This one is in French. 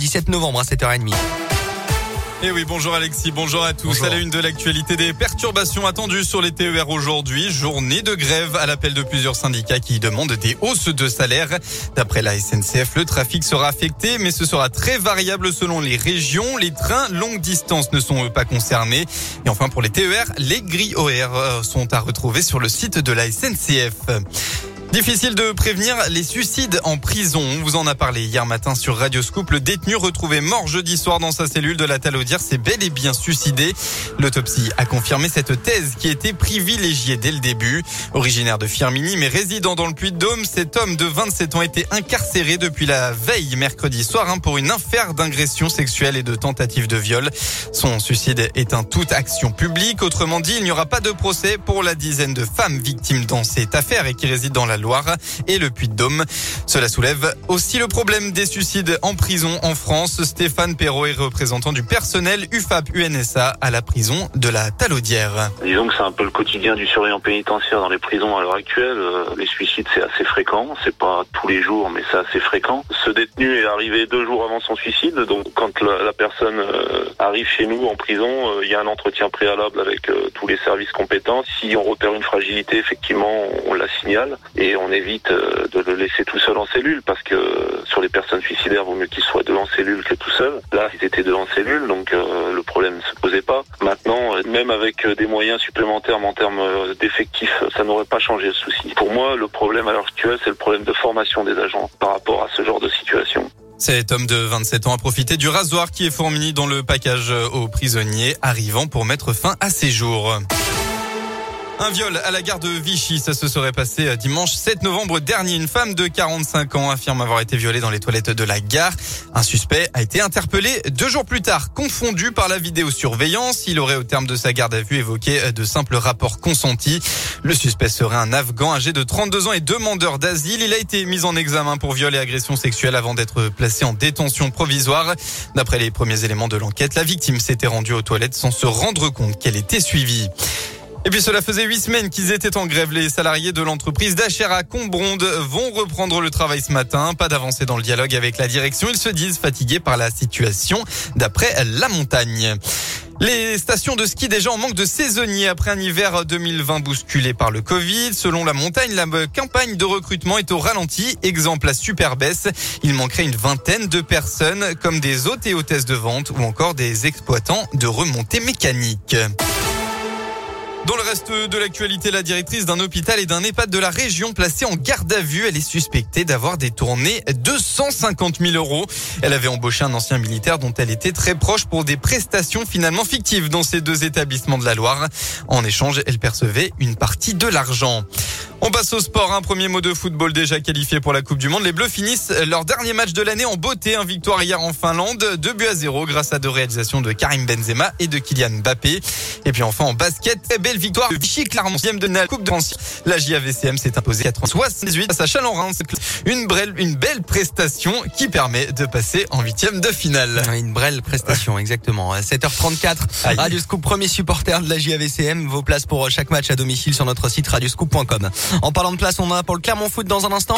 17 novembre à 7h30. Et eh oui, bonjour Alexis, bonjour à tous. Bonjour. À la une de l'actualité, des perturbations attendues sur les TER aujourd'hui. Journée de grève à l'appel de plusieurs syndicats qui demandent des hausses de salaire. D'après la SNCF, le trafic sera affecté, mais ce sera très variable selon les régions. Les trains longue distance ne sont eux pas concernés. Et enfin, pour les TER, les grilles OR sont à retrouver sur le site de la SNCF. Difficile de prévenir les suicides en prison. On vous en a parlé hier matin sur Radio Scoop. Le détenu retrouvé mort jeudi soir dans sa cellule de la Talaudière s'est bel et bien suicidé. L'autopsie a confirmé cette thèse qui était privilégiée dès le début. Originaire de Firmini mais résidant dans le Puy-de-Dôme, cet homme de 27 ans était incarcéré depuis la veille mercredi soir hein, pour une affaire d'agression sexuelle et de tentative de viol. Son suicide est un toute action publique. Autrement dit, il n'y aura pas de procès pour la dizaine de femmes victimes dans cette affaire et qui résident dans la Loire et le Puy-de-Dôme. Cela soulève aussi le problème des suicides en prison en France. Stéphane Perrault est représentant du personnel UFAP-UNSA à la prison de la Talaudière. Disons que c'est un peu le quotidien du surveillant pénitentiaire dans les prisons à l'heure actuelle. Euh, Les suicides, c'est assez fréquent. C'est pas tous les jours, mais c'est assez fréquent. Ce détenu est arrivé deux jours avant son suicide. Donc, quand la, personne euh, arrive chez nous en prison, euh, il y a un entretien préalable avec tous les services compétents. Si on repère une fragilité, effectivement, on la signale on évite euh, de le laisser tout seul en cellule parce que sur les personnes suicidaires, vaut mieux qu'il soit deux en cellule que tout seul. Là, ils étaient deux en cellule, donc euh, le problème ne se posait pas. Maintenant, euh, même avec des moyens supplémentaires en termes d'effectifs, ça n'aurait pas changé le souci. Pour moi, le problème à l'heure actuelle, c'est le problème de formation des agents par rapport à ce genre de situation. Cet homme de 27 ans a profité du rasoir qui est fourni dans le package aux prisonniers, arrivant pour mettre fin à ses jours. Un viol à la gare de Vichy, ça se serait passé dimanche 7 novembre dernier. Une femme de 45 ans affirme avoir été violée dans les toilettes de la gare. Un suspect a été interpellé deux jours plus tard, confondu par la vidéosurveillance. Il aurait au terme de sa garde à vue évoqué de simples rapports consentis. Le suspect serait un Afghan âgé de 32 ans et demandeur d'asile. Il a été mis en examen pour viol et agression sexuelle avant d'être placé en détention provisoire. D'après les premiers éléments de l'enquête, la victime s'était rendue aux toilettes sans se rendre compte qu'elle était suivie. Et puis cela faisait huit semaines qu'ils étaient en grève. Les salariés de l'entreprise d'Acher à Combronde vont reprendre le travail ce matin. Pas d'avancée dans le dialogue avec la direction. Ils se disent fatigués par la situation d'après la montagne. Les stations de ski déjà en manque de saisonniers après un hiver 2020 bousculé par le Covid. Selon la montagne, la campagne de recrutement est au ralenti. Exemple à Superbès. Il manquerait une vingtaine de personnes comme des hôtes et hôtesses de vente ou encore des exploitants de remontées mécaniques. Dans le reste de l'actualité, la directrice d'un hôpital et d'un EHPAD de la région placée en garde à vue, elle est suspectée d'avoir détourné 250 000 euros. Elle avait embauché un ancien militaire dont elle était très proche pour des prestations finalement fictives dans ces deux établissements de la Loire. En échange, elle percevait une partie de l'argent. On passe au sport. Un premier mot de football déjà qualifié pour la Coupe du Monde. Les Bleus finissent leur dernier match de l'année en beauté. Un victoire hier en Finlande. 2 buts à 0 grâce à deux réalisations de Karim Benzema et de Kylian Mbappé. Et puis enfin en basket, belle victoire de Vichy Clermont, de la Coupe de France. La JAVCM s'est imposée 78 face à Chalon-Reims. Une belle, une belle prestation qui permet de passer en huitième de finale. Une belle prestation, exactement. À 7h34, Aïe. Radio Scoop, premier supporter de la JAVCM. Vos places pour chaque match à domicile sur notre site radioscoop.com. En parlant de place, on en a pour le Clermont Foot dans un instant.